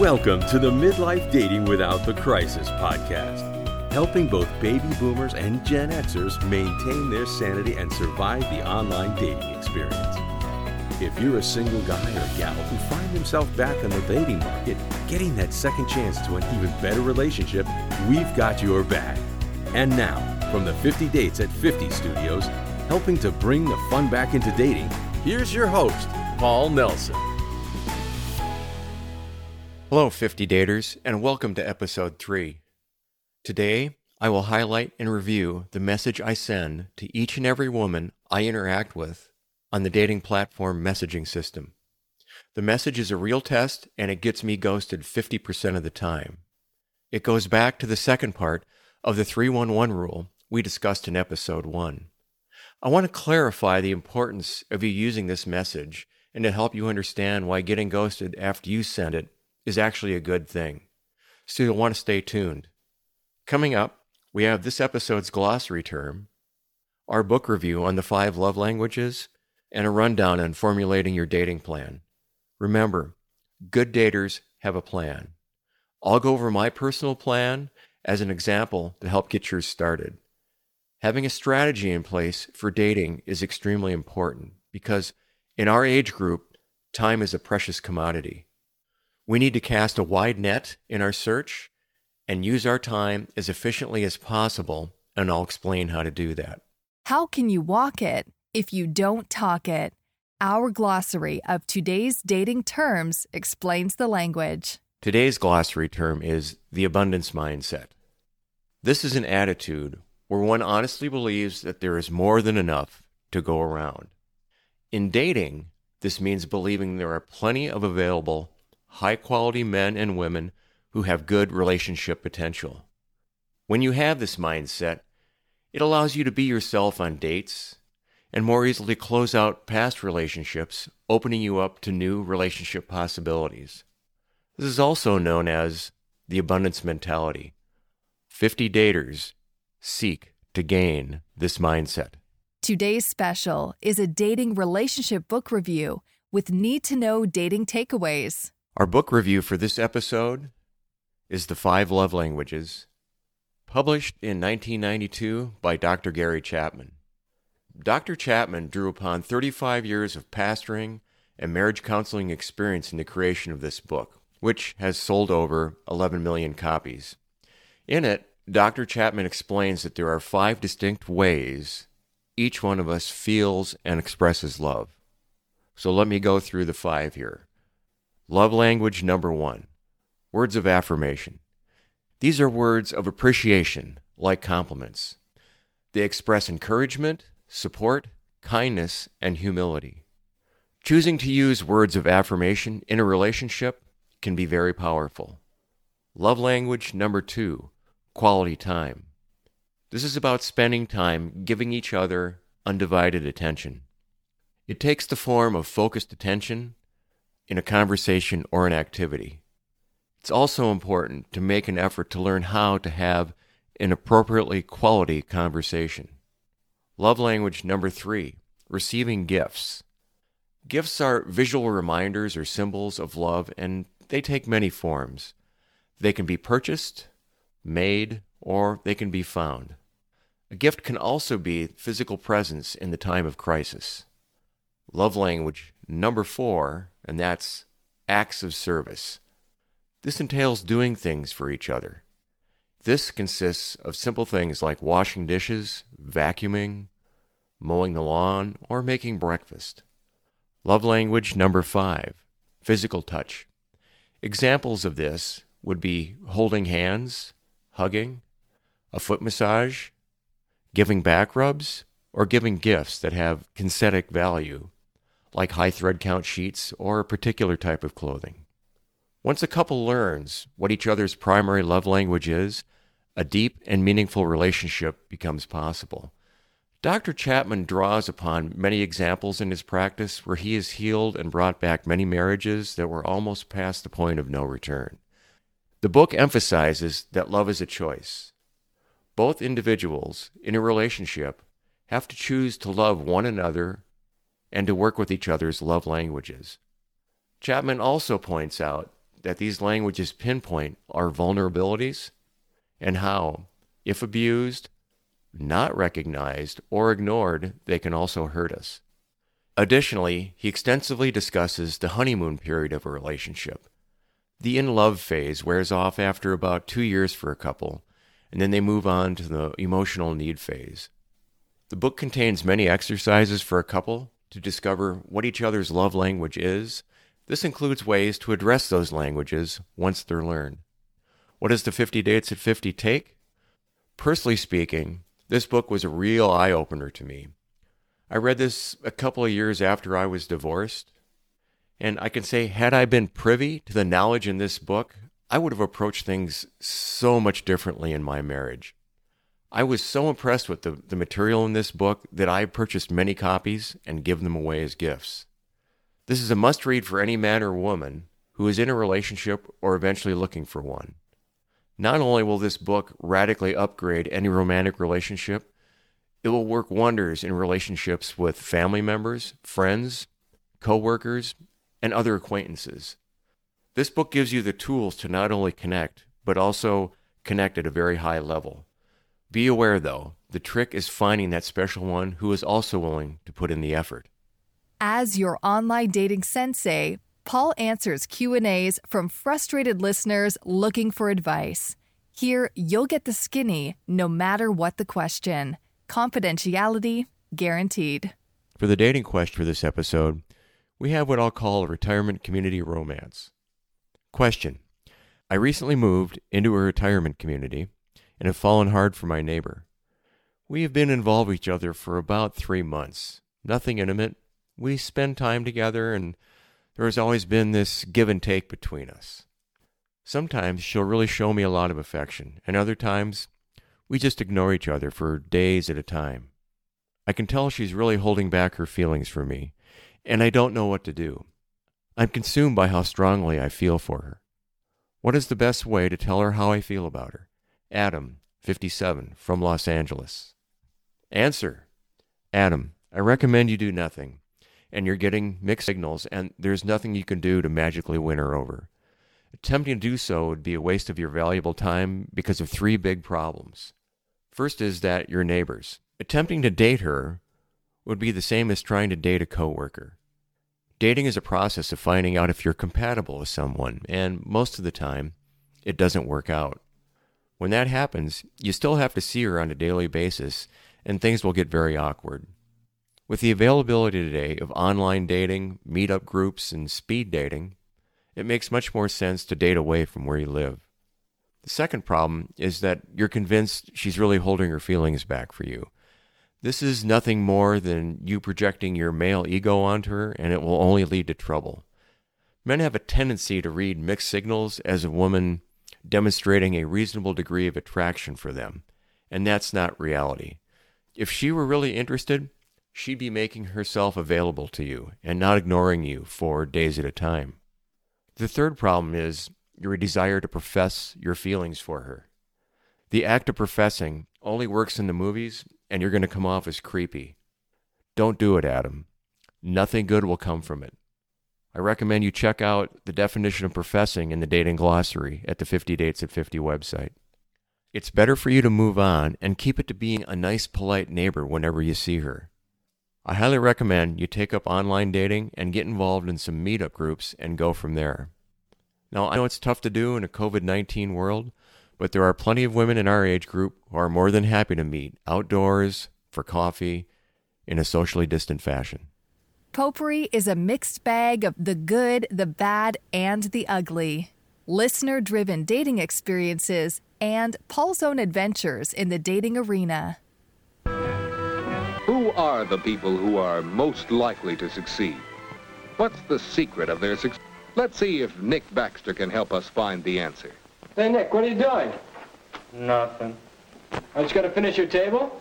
Welcome to the Midlife Dating Without the Crisis podcast, helping both baby boomers and Gen Xers maintain their sanity and survive the online dating experience. If you're a single guy or gal who find themselves back on the dating market, getting that second chance to an even better relationship, we've got your back. And now, from the 50 Dates at 50 studios, helping to bring the fun back into dating, here's your host, Paul Nelson. Hello, 50 daters, and welcome to episode 3. Today, I will highlight and review the message I send to each and every woman I interact with on the dating platform messaging system. The message is a real test, and it gets me ghosted 50% of the time. It goes back to the second part of the 311 rule we discussed in episode 1. I want to clarify the importance of you using this message and to help you understand why getting ghosted after you send it is actually a good thing. So you'll want to stay tuned. Coming up, we have this episode's glossary term, our book review on the five love languages, and a rundown on formulating your dating plan. Remember, good daters have a plan. I'll go over my personal plan as an example to help get yours started. Having a strategy in place for dating is extremely important because in our age group, time is a precious commodity. We need to cast a wide net in our search and use our time as efficiently as possible, and I'll explain how to do that. How can you walk it if you don't talk it? Our glossary of today's dating terms explains the language. Today's glossary term is the abundance mindset. This is an attitude where one honestly believes that there is more than enough to go around. In dating, this means believing there are plenty of available high quality men and women who have good relationship potential. When you have this mindset, it allows you to be yourself on dates and more easily close out past relationships, opening you up to new relationship possibilities. This is also known as the abundance mentality. 50 daters seek to gain this mindset. Today's special is a dating relationship book review with need to know dating takeaways. Our book review for this episode is The Five Love Languages, published in 1992 by Dr. Gary Chapman. Dr. Chapman drew upon 35 years of pastoring and marriage counseling experience in the creation of this book, which has sold over 11 million copies. In it, Dr. Chapman explains that there are five distinct ways each one of us feels and expresses love. So let me go through the five here. Love language number one words of affirmation. These are words of appreciation, like compliments. They express encouragement, support, kindness, and humility. Choosing to use words of affirmation in a relationship can be very powerful. Love language number two quality time. This is about spending time giving each other undivided attention. It takes the form of focused attention in a conversation or an activity. It's also important to make an effort to learn how to have an appropriately quality conversation. Love language number three receiving gifts. Gifts are visual reminders or symbols of love, and they take many forms. They can be purchased, made, or they can be found. A gift can also be physical presence in the time of crisis. Love language number four and that's acts of service. This entails doing things for each other. This consists of simple things like washing dishes, vacuuming, mowing the lawn, or making breakfast. Love language number five physical touch. Examples of this would be holding hands, hugging, a foot massage, giving back rubs, or giving gifts that have kinesthetic value like high thread count sheets or a particular type of clothing. Once a couple learns what each other's primary love language is, a deep and meaningful relationship becomes possible. Dr. Chapman draws upon many examples in his practice where he has healed and brought back many marriages that were almost past the point of no return. The book emphasizes that love is a choice. Both individuals in a relationship have to choose to love one another and to work with each other's love languages. Chapman also points out that these languages pinpoint our vulnerabilities and how, if abused, not recognized, or ignored, they can also hurt us. Additionally, he extensively discusses the honeymoon period of a relationship. The in love phase wears off after about two years for a couple, and then they move on to the emotional need phase. The book contains many exercises for a couple to discover what each other's love language is. This includes ways to address those languages once they're learned. What does the 50 Dates at 50 take? Personally speaking, this book was a real eye opener to me. I read this a couple of years after I was divorced, and I can say, had I been privy to the knowledge in this book, I would have approached things so much differently in my marriage. I was so impressed with the, the material in this book that I purchased many copies and given them away as gifts. This is a must read for any man or woman who is in a relationship or eventually looking for one. Not only will this book radically upgrade any romantic relationship, it will work wonders in relationships with family members, friends, coworkers, and other acquaintances. This book gives you the tools to not only connect, but also connect at a very high level. Be aware, though, the trick is finding that special one who is also willing to put in the effort. As your online dating sensei, Paul answers Q&As from frustrated listeners looking for advice. Here, you'll get the skinny no matter what the question. Confidentiality guaranteed. For the dating question for this episode, we have what I'll call a retirement community romance. Question I recently moved into a retirement community and have fallen hard for my neighbor. We have been involved with each other for about three months. Nothing intimate. We spend time together, and there has always been this give and take between us. Sometimes she'll really show me a lot of affection, and other times we just ignore each other for days at a time. I can tell she's really holding back her feelings for me, and I don't know what to do. I'm consumed by how strongly I feel for her. What is the best way to tell her how I feel about her? Adam, 57, from Los Angeles. Answer Adam, I recommend you do nothing, and you're getting mixed signals, and there's nothing you can do to magically win her over. Attempting to do so would be a waste of your valuable time because of three big problems. First is that you're neighbors. Attempting to date her would be the same as trying to date a coworker. Dating is a process of finding out if you're compatible with someone, and most of the time, it doesn't work out. When that happens, you still have to see her on a daily basis, and things will get very awkward. With the availability today of online dating, meetup groups, and speed dating, it makes much more sense to date away from where you live. The second problem is that you're convinced she's really holding her feelings back for you. This is nothing more than you projecting your male ego onto her, and it will only lead to trouble. Men have a tendency to read mixed signals as a woman demonstrating a reasonable degree of attraction for them, and that's not reality. If she were really interested, she'd be making herself available to you and not ignoring you for days at a time. The third problem is your desire to profess your feelings for her. The act of professing only works in the movies, and you're going to come off as creepy. Don't do it, Adam. Nothing good will come from it. I recommend you check out the definition of professing in the dating glossary at the 50 Dates at 50 website. It's better for you to move on and keep it to being a nice, polite neighbor whenever you see her. I highly recommend you take up online dating and get involved in some meetup groups and go from there. Now, I know it's tough to do in a COVID 19 world, but there are plenty of women in our age group who are more than happy to meet outdoors for coffee in a socially distant fashion. Potpourri is a mixed bag of the good, the bad, and the ugly. Listener driven dating experiences and Paul's own adventures in the dating arena. Who are the people who are most likely to succeed? What's the secret of their success? Let's see if Nick Baxter can help us find the answer. Hey, Nick, what are you doing? Nothing. Aren't you going to finish your table?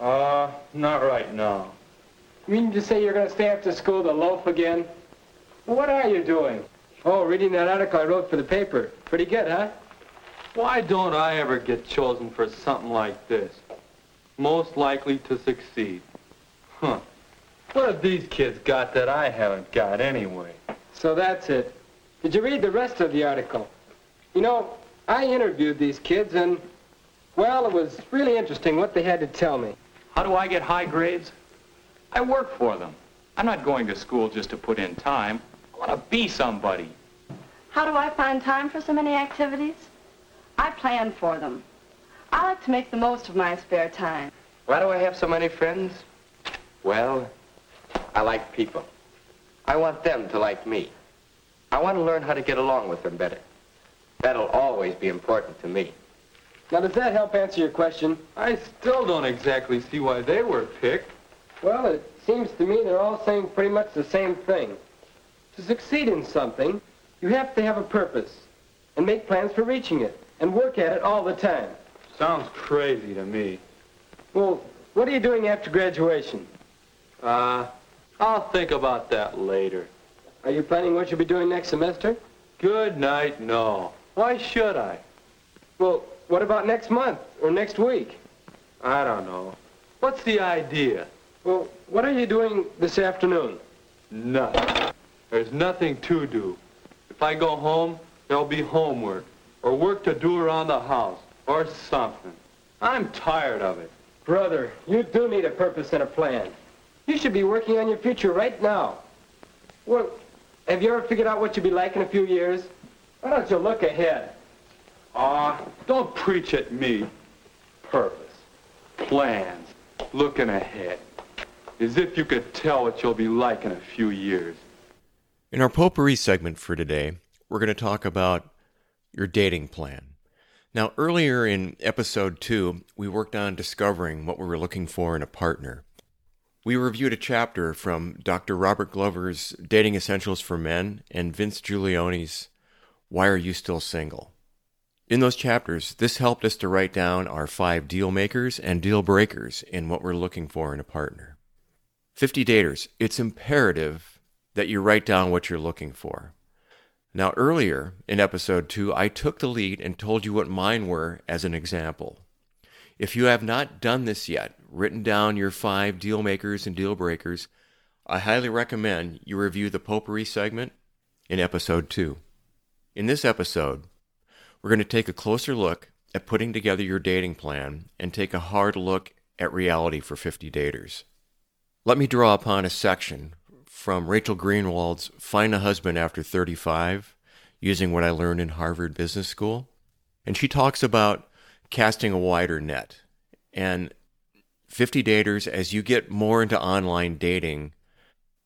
Uh, not right now. You mean to say you're going to stay after school to loaf again? What are you doing? Oh, reading that article I wrote for the paper. Pretty good, huh? Why don't I ever get chosen for something like this? Most likely to succeed. Huh. What have these kids got that I haven't got anyway? So that's it. Did you read the rest of the article? You know, I interviewed these kids, and, well, it was really interesting what they had to tell me. How do I get high grades? I work for them. I'm not going to school just to put in time. I want to be somebody. How do I find time for so many activities? I plan for them. I like to make the most of my spare time. Why do I have so many friends? Well, I like people. I want them to like me. I want to learn how to get along with them better. That'll always be important to me. Now, does that help answer your question? I still don't exactly see why they were picked. Well, it seems to me they're all saying pretty much the same thing. To succeed in something, you have to have a purpose and make plans for reaching it and work at it all the time. Sounds crazy to me. Well, what are you doing after graduation? Uh, I'll think about that later. Are you planning what you'll be doing next semester? Good night, no. Why should I? Well, what about next month or next week? I don't know. What's the idea? Well, what are you doing this afternoon? Nothing. There's nothing to do. If I go home, there'll be homework or work to do around the house or something. I'm tired of it. Brother, you do need a purpose and a plan. You should be working on your future right now. Well, have you ever figured out what you'll be like in a few years? Why don't you look ahead? Ah, don't preach at me. Purpose. Plans. Looking ahead. As if you could tell what you'll be like in a few years. In our potpourri segment for today, we're going to talk about your dating plan. Now, earlier in episode two, we worked on discovering what we were looking for in a partner. We reviewed a chapter from Dr. Robert Glover's Dating Essentials for Men and Vince Giulioni's Why Are You Still Single? In those chapters, this helped us to write down our five deal makers and deal breakers in what we're looking for in a partner. 50 daters, it's imperative that you write down what you're looking for. Now, earlier in episode 2, I took the lead and told you what mine were as an example. If you have not done this yet, written down your five deal makers and deal breakers, I highly recommend you review the potpourri segment in episode 2. In this episode, we're going to take a closer look at putting together your dating plan and take a hard look at reality for 50 daters. Let me draw upon a section from Rachel Greenwald's Find a Husband After 35, using what I learned in Harvard Business School. And she talks about casting a wider net. And 50 daters, as you get more into online dating,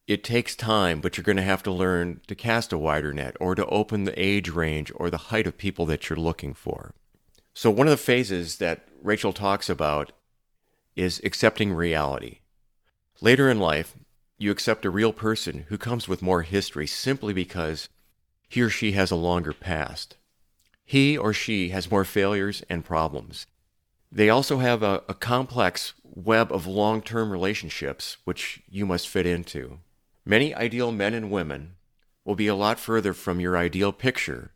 it takes time, but you're going to have to learn to cast a wider net or to open the age range or the height of people that you're looking for. So, one of the phases that Rachel talks about is accepting reality. Later in life, you accept a real person who comes with more history simply because he or she has a longer past. He or she has more failures and problems. They also have a, a complex web of long term relationships which you must fit into. Many ideal men and women will be a lot further from your ideal picture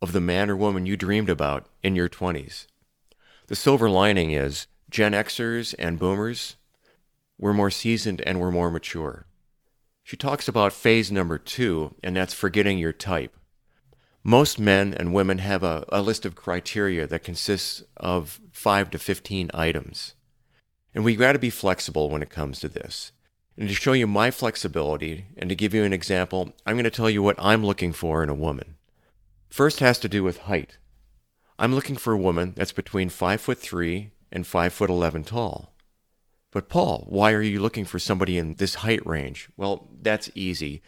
of the man or woman you dreamed about in your 20s. The silver lining is Gen Xers and boomers were more seasoned and were more mature. She talks about phase number two, and that's forgetting your type. Most men and women have a, a list of criteria that consists of 5 to 15 items. And we've got to be flexible when it comes to this. And to show you my flexibility and to give you an example, I'm going to tell you what I'm looking for in a woman. First has to do with height. I'm looking for a woman that's between 5 foot 3 and 5 foot 11 tall. But Paul, why are you looking for somebody in this height range? Well, that's easy.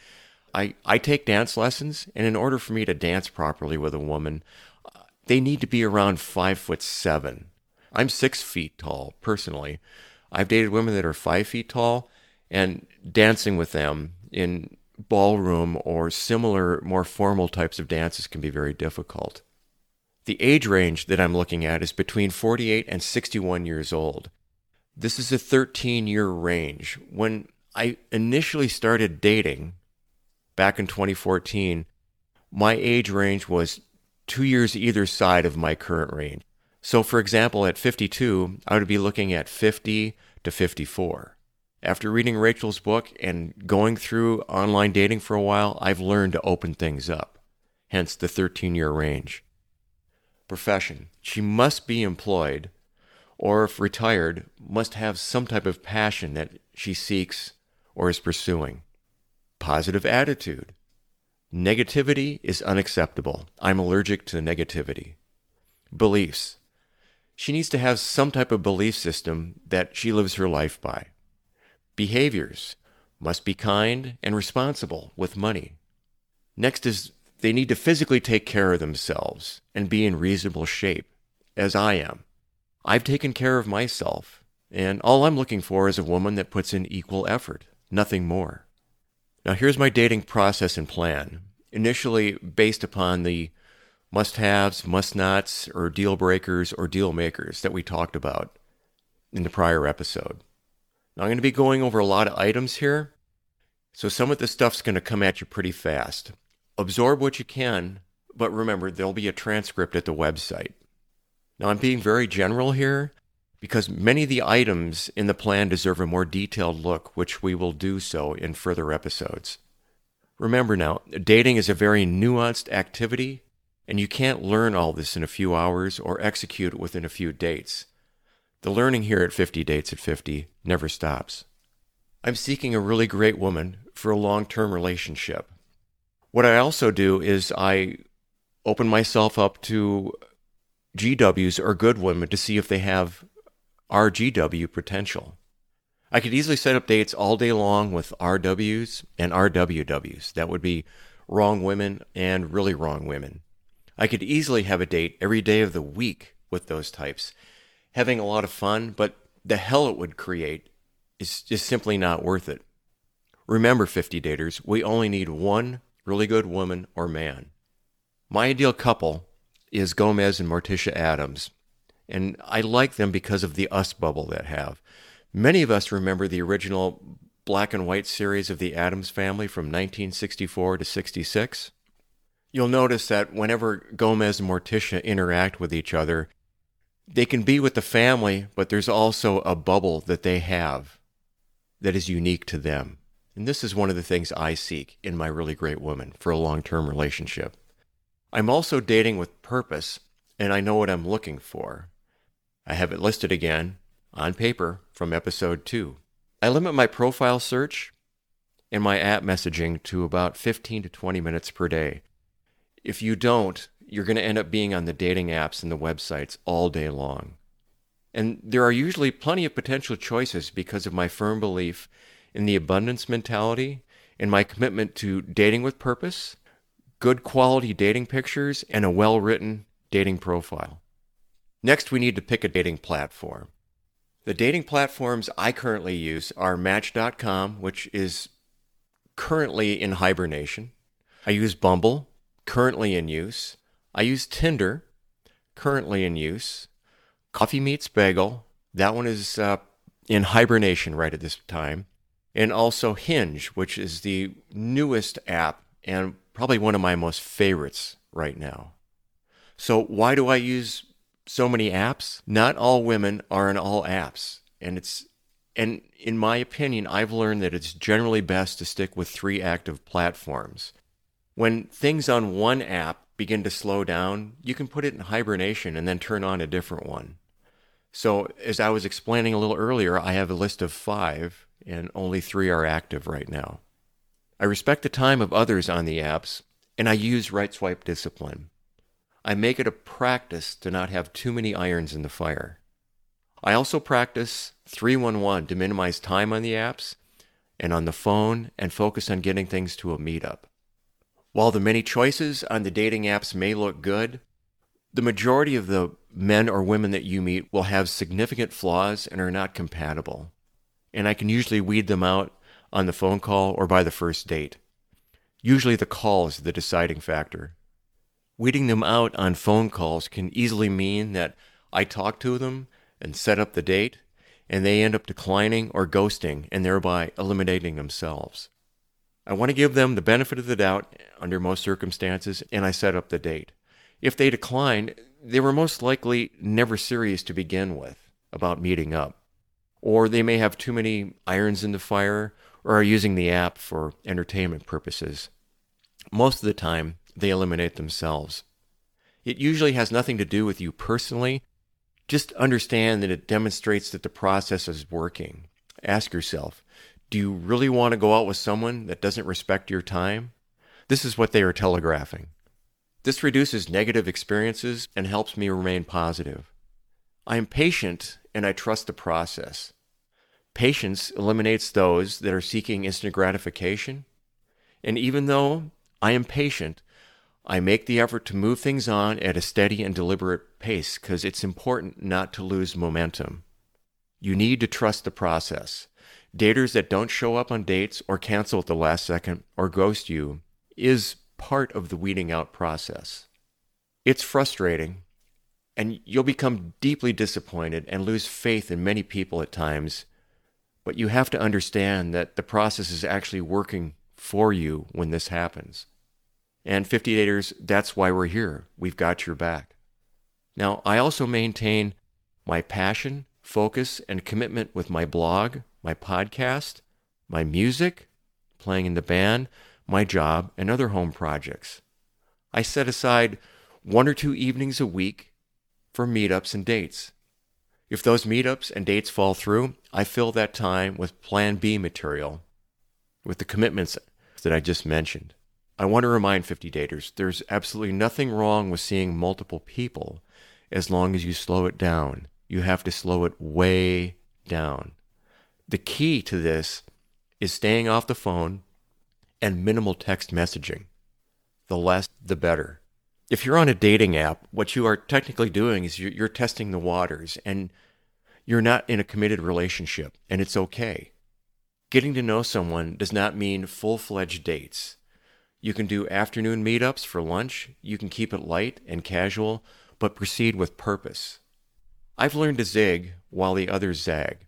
I, I take dance lessons, and in order for me to dance properly with a woman, uh, they need to be around five foot seven. I'm six feet tall, personally. I've dated women that are five feet tall, and dancing with them in ballroom or similar, more formal types of dances can be very difficult. The age range that I'm looking at is between 48 and 61 years old. This is a 13 year range. When I initially started dating back in 2014, my age range was two years either side of my current range. So, for example, at 52, I would be looking at 50 to 54. After reading Rachel's book and going through online dating for a while, I've learned to open things up. hence the 13 year range. Profession. She must be employed, or if retired, must have some type of passion that she seeks or is pursuing. Positive attitude. Negativity is unacceptable. I'm allergic to negativity. Beliefs. She needs to have some type of belief system that she lives her life by. Behaviors must be kind and responsible with money. Next is they need to physically take care of themselves and be in reasonable shape, as I am. I've taken care of myself, and all I'm looking for is a woman that puts in equal effort, nothing more. Now, here's my dating process and plan, initially based upon the must haves, must nots, or deal breakers or deal makers that we talked about in the prior episode. Now, I'm going to be going over a lot of items here, so some of this stuff's going to come at you pretty fast. Absorb what you can, but remember, there'll be a transcript at the website. Now, I'm being very general here because many of the items in the plan deserve a more detailed look, which we will do so in further episodes. Remember now, dating is a very nuanced activity, and you can't learn all this in a few hours or execute it within a few dates. The learning here at 50 Dates at 50 never stops. I'm seeking a really great woman for a long term relationship. What I also do is I open myself up to GWs or good women to see if they have RGW potential. I could easily set up dates all day long with RWs and RWWs. That would be wrong women and really wrong women. I could easily have a date every day of the week with those types, having a lot of fun, but the hell it would create is just simply not worth it. Remember, 50 daters, we only need one really good woman or man. My ideal couple is Gomez and Morticia Addams. and I like them because of the us bubble that have. Many of us remember the original black and white series of the Addams family from 1964 to 66. You'll notice that whenever Gomez and Morticia interact with each other, they can be with the family, but there's also a bubble that they have that is unique to them. And this is one of the things I seek in my really great woman for a long term relationship. I'm also dating with purpose, and I know what I'm looking for. I have it listed again on paper from episode 2. I limit my profile search and my app messaging to about 15 to 20 minutes per day. If you don't, you're going to end up being on the dating apps and the websites all day long. And there are usually plenty of potential choices because of my firm belief in the abundance mentality and my commitment to dating with purpose, good quality dating pictures, and a well written dating profile. Next, we need to pick a dating platform. The dating platforms I currently use are Match.com, which is currently in hibernation. I use Bumble, currently in use. I use Tinder, currently in use. Coffee Meets Bagel, that one is uh, in hibernation right at this time and also Hinge, which is the newest app and probably one of my most favorites right now. So, why do I use so many apps? Not all women are in all apps, and it's and in my opinion, I've learned that it's generally best to stick with three active platforms. When things on one app begin to slow down, you can put it in hibernation and then turn on a different one. So, as I was explaining a little earlier, I have a list of five and only three are active right now. I respect the time of others on the apps, and I use right swipe discipline. I make it a practice to not have too many irons in the fire. I also practice 311 to minimize time on the apps and on the phone and focus on getting things to a meetup. While the many choices on the dating apps may look good, the majority of the men or women that you meet will have significant flaws and are not compatible and I can usually weed them out on the phone call or by the first date. Usually the call is the deciding factor. Weeding them out on phone calls can easily mean that I talk to them and set up the date, and they end up declining or ghosting and thereby eliminating themselves. I want to give them the benefit of the doubt under most circumstances, and I set up the date. If they decline, they were most likely never serious to begin with about meeting up or they may have too many irons in the fire or are using the app for entertainment purposes. Most of the time, they eliminate themselves. It usually has nothing to do with you personally. Just understand that it demonstrates that the process is working. Ask yourself, do you really want to go out with someone that doesn't respect your time? This is what they are telegraphing. This reduces negative experiences and helps me remain positive. I am patient and I trust the process. Patience eliminates those that are seeking instant gratification. And even though I am patient, I make the effort to move things on at a steady and deliberate pace because it's important not to lose momentum. You need to trust the process. Daters that don't show up on dates or cancel at the last second or ghost you is part of the weeding out process. It's frustrating, and you'll become deeply disappointed and lose faith in many people at times, but you have to understand that the process is actually working for you when this happens. And 50 Daters, that's why we're here. We've got your back. Now, I also maintain my passion, focus, and commitment with my blog, my podcast, my music, playing in the band, my job, and other home projects. I set aside one or two evenings a week for meetups and dates. If those meetups and dates fall through, I fill that time with Plan B material, with the commitments that I just mentioned. I want to remind 50 daters there's absolutely nothing wrong with seeing multiple people as long as you slow it down. You have to slow it way down. The key to this is staying off the phone and minimal text messaging. The less, the better. If you're on a dating app, what you are technically doing is you're, you're testing the waters and you're not in a committed relationship, and it's okay. Getting to know someone does not mean full fledged dates. You can do afternoon meetups for lunch. You can keep it light and casual, but proceed with purpose. I've learned to zig while the others zag.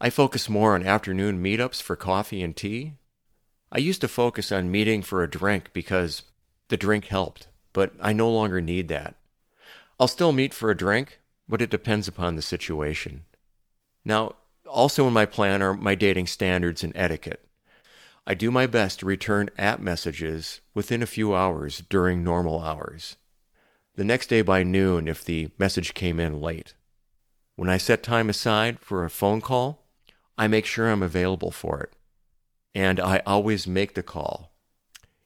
I focus more on afternoon meetups for coffee and tea. I used to focus on meeting for a drink because the drink helped, but I no longer need that. I'll still meet for a drink, but it depends upon the situation. Now, also in my plan are my dating standards and etiquette. I do my best to return app messages within a few hours during normal hours. The next day by noon if the message came in late. When I set time aside for a phone call, I make sure I'm available for it. And I always make the call.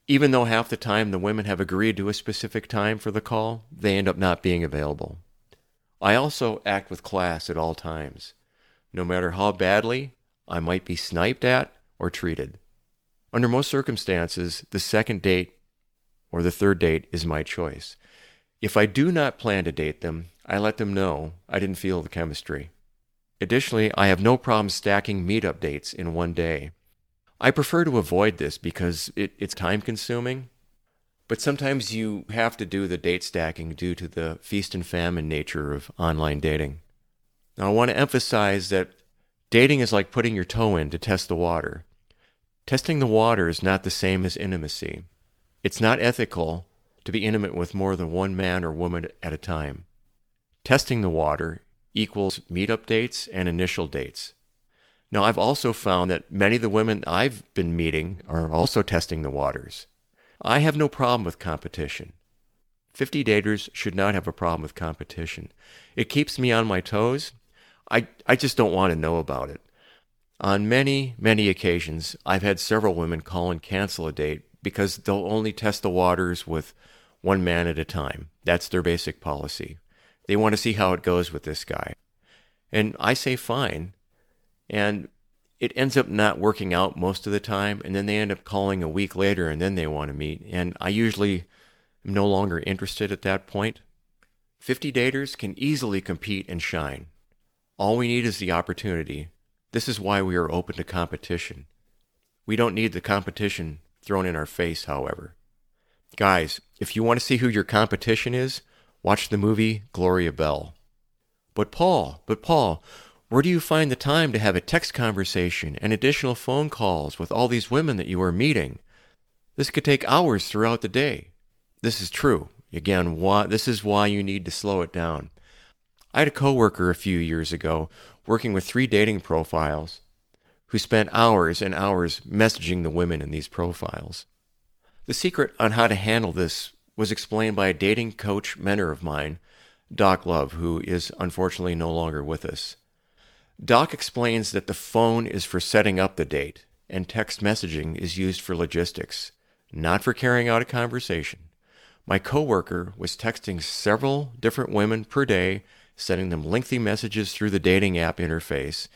Even though half the time the women have agreed to a specific time for the call, they end up not being available. I also act with class at all times, no matter how badly I might be sniped at or treated. Under most circumstances, the second date or the third date is my choice. If I do not plan to date them, I let them know I didn't feel the chemistry. Additionally, I have no problem stacking meetup dates in one day. I prefer to avoid this because it, it's time consuming, but sometimes you have to do the date stacking due to the feast and famine nature of online dating. Now, I want to emphasize that dating is like putting your toe in to test the water. Testing the water is not the same as intimacy. It's not ethical to be intimate with more than one man or woman at a time. Testing the water equals meetup dates and initial dates. Now, I've also found that many of the women I've been meeting are also testing the waters. I have no problem with competition. 50 daters should not have a problem with competition. It keeps me on my toes. I, I just don't want to know about it. On many, many occasions, I've had several women call and cancel a date because they'll only test the waters with one man at a time. That's their basic policy. They want to see how it goes with this guy. And I say fine. And it ends up not working out most of the time. And then they end up calling a week later and then they want to meet. And I usually am no longer interested at that point. 50 daters can easily compete and shine. All we need is the opportunity this is why we are open to competition. We don't need the competition thrown in our face, however. Guys, if you want to see who your competition is, watch the movie Gloria Bell. But Paul, but Paul, where do you find the time to have a text conversation and additional phone calls with all these women that you are meeting? This could take hours throughout the day. This is true. Again, why, this is why you need to slow it down. I had a coworker a few years ago working with three dating profiles who spent hours and hours messaging the women in these profiles. The secret on how to handle this was explained by a dating coach mentor of mine, Doc Love, who is unfortunately no longer with us. Doc explains that the phone is for setting up the date, and text messaging is used for logistics, not for carrying out a conversation. My coworker was texting several different women per day, sending them lengthy messages through the dating app interface,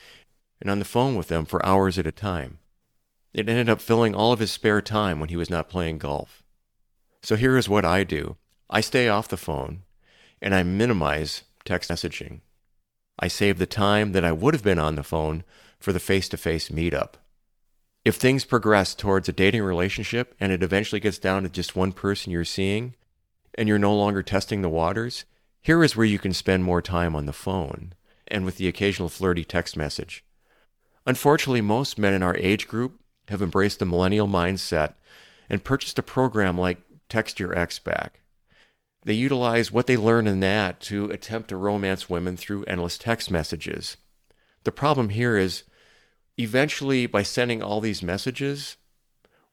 and on the phone with them for hours at a time. It ended up filling all of his spare time when he was not playing golf. So here is what I do I stay off the phone and I minimize text messaging. I save the time that I would have been on the phone for the face to face meetup. If things progress towards a dating relationship and it eventually gets down to just one person you're seeing and you're no longer testing the waters, here is where you can spend more time on the phone and with the occasional flirty text message. Unfortunately, most men in our age group have embraced the millennial mindset and purchased a program like Text Your Ex Back. They utilize what they learn in that to attempt to romance women through endless text messages. The problem here is eventually, by sending all these messages,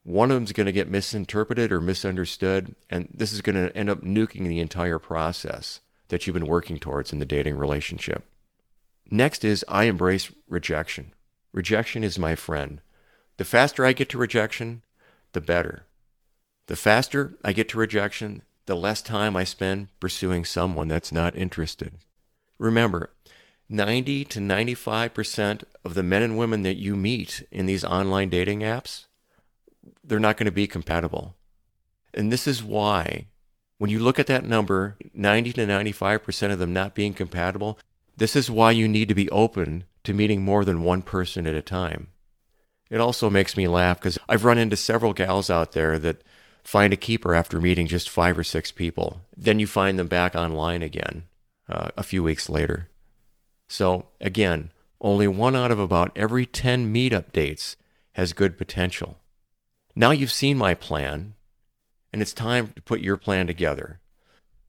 one of them's going to get misinterpreted or misunderstood, and this is going to end up nuking the entire process that you've been working towards in the dating relationship. Next is I embrace rejection. Rejection is my friend. The faster I get to rejection, the better. The faster I get to rejection, the less time I spend pursuing someone that's not interested. Remember, 90 to 95% of the men and women that you meet in these online dating apps, they're not going to be compatible. And this is why, when you look at that number, 90 to 95% of them not being compatible, this is why you need to be open to meeting more than one person at a time. It also makes me laugh because I've run into several gals out there that find a keeper after meeting just five or six people. Then you find them back online again uh, a few weeks later. So, again, only one out of about every 10 meetup dates has good potential. Now you've seen my plan, and it's time to put your plan together.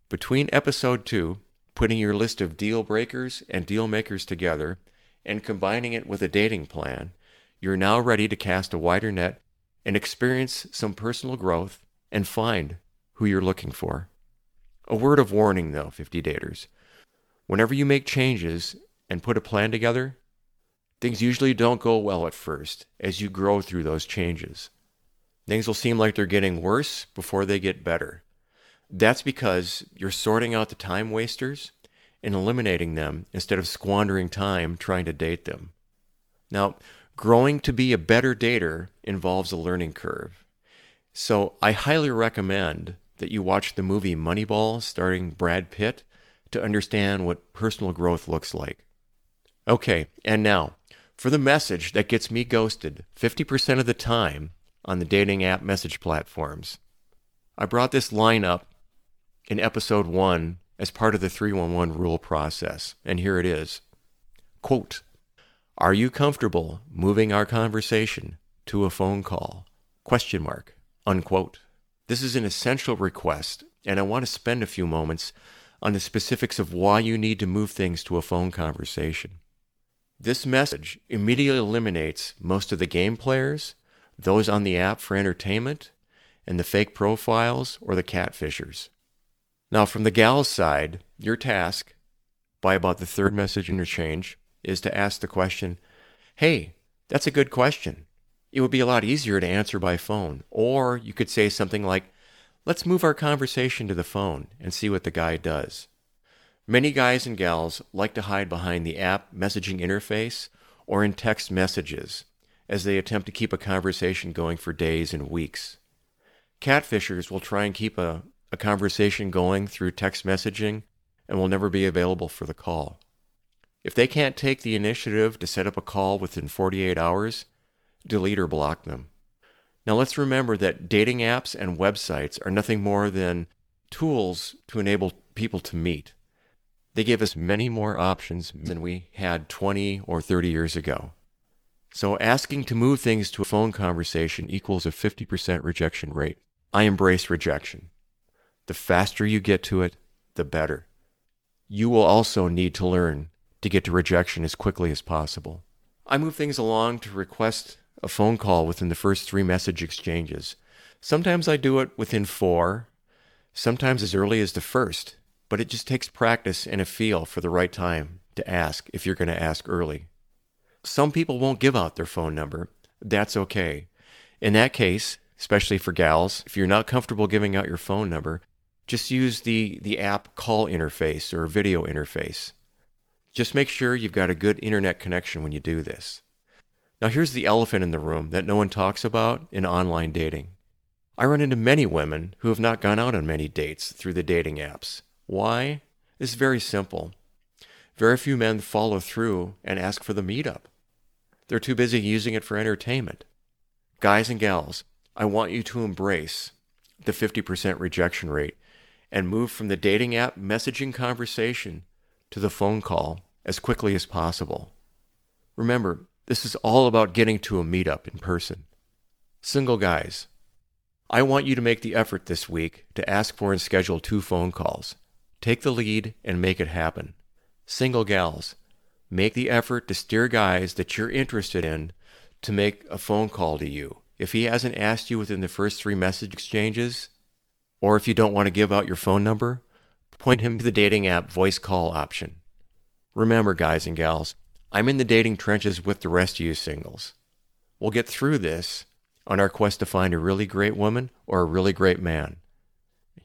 Between episode two, putting your list of deal breakers and deal makers together, and combining it with a dating plan, you're now ready to cast a wider net and experience some personal growth and find who you're looking for. A word of warning, though, 50 daters. Whenever you make changes and put a plan together, things usually don't go well at first as you grow through those changes. Things will seem like they're getting worse before they get better. That's because you're sorting out the time wasters and eliminating them instead of squandering time trying to date them. Now, growing to be a better dater involves a learning curve. So I highly recommend that you watch the movie Moneyball starring Brad Pitt to understand what personal growth looks like. Okay, and now for the message that gets me ghosted 50% of the time on the dating app message platforms. I brought this line up in episode 1 as part of the 311 rule process, and here it is. Quote, are you comfortable moving our conversation to a phone call? Question mark. Unquote. This is an essential request, and I want to spend a few moments on the specifics of why you need to move things to a phone conversation. This message immediately eliminates most of the game players, those on the app for entertainment, and the fake profiles or the catfishers. Now, from the gal's side, your task, by about the third message interchange, is to ask the question, hey, that's a good question. It would be a lot easier to answer by phone. Or you could say something like, let's move our conversation to the phone and see what the guy does. Many guys and gals like to hide behind the app messaging interface or in text messages as they attempt to keep a conversation going for days and weeks. Catfishers will try and keep a, a conversation going through text messaging and will never be available for the call. If they can't take the initiative to set up a call within 48 hours, delete or block them. Now let's remember that dating apps and websites are nothing more than tools to enable people to meet. They give us many more options than we had 20 or 30 years ago. So asking to move things to a phone conversation equals a 50% rejection rate. I embrace rejection. The faster you get to it, the better. You will also need to learn to get to rejection as quickly as possible. I move things along to request a phone call within the first three message exchanges. Sometimes I do it within four, sometimes as early as the first, but it just takes practice and a feel for the right time to ask if you're going to ask early. Some people won't give out their phone number. That's okay. In that case, especially for gals, if you're not comfortable giving out your phone number, just use the, the app call interface or video interface. Just make sure you've got a good internet connection when you do this. Now, here's the elephant in the room that no one talks about in online dating. I run into many women who have not gone out on many dates through the dating apps. Why? It's very simple. Very few men follow through and ask for the meetup. They're too busy using it for entertainment. Guys and gals, I want you to embrace the 50% rejection rate and move from the dating app messaging conversation to the phone call as quickly as possible. Remember, this is all about getting to a meetup in person. Single guys, I want you to make the effort this week to ask for and schedule two phone calls. Take the lead and make it happen. Single gals, make the effort to steer guys that you're interested in to make a phone call to you. If he hasn't asked you within the first three message exchanges, or if you don't want to give out your phone number, point him to the dating app voice call option. Remember, guys and gals, I'm in the dating trenches with the rest of you singles. We'll get through this on our quest to find a really great woman or a really great man.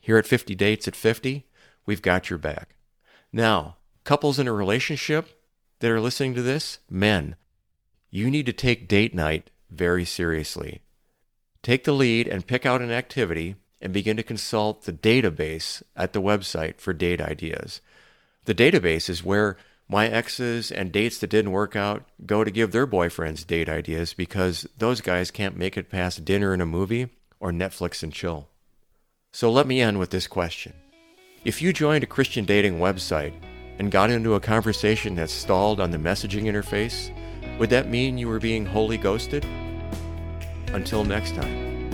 Here at 50 Dates at 50, we've got your back. Now, couples in a relationship that are listening to this, men, you need to take date night very seriously. Take the lead and pick out an activity and begin to consult the database at the website for date ideas. The database is where my exes and dates that didn't work out go to give their boyfriends date ideas because those guys can't make it past dinner and a movie or Netflix and chill. So let me end with this question. If you joined a Christian dating website and got into a conversation that stalled on the messaging interface, would that mean you were being wholly ghosted? Until next time.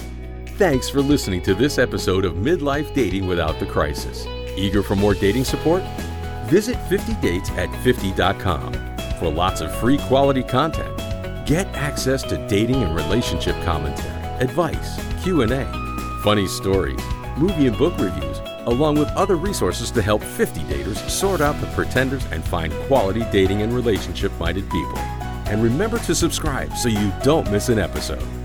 Thanks for listening to this episode of Midlife Dating Without the Crisis. Eager for more dating support? Visit 50dates at 50.com for lots of free quality content. Get access to dating and relationship commentary, advice, Q&A, funny stories, movie and book reviews, along with other resources to help 50 daters sort out the pretenders and find quality dating and relationship-minded people. And remember to subscribe so you don't miss an episode.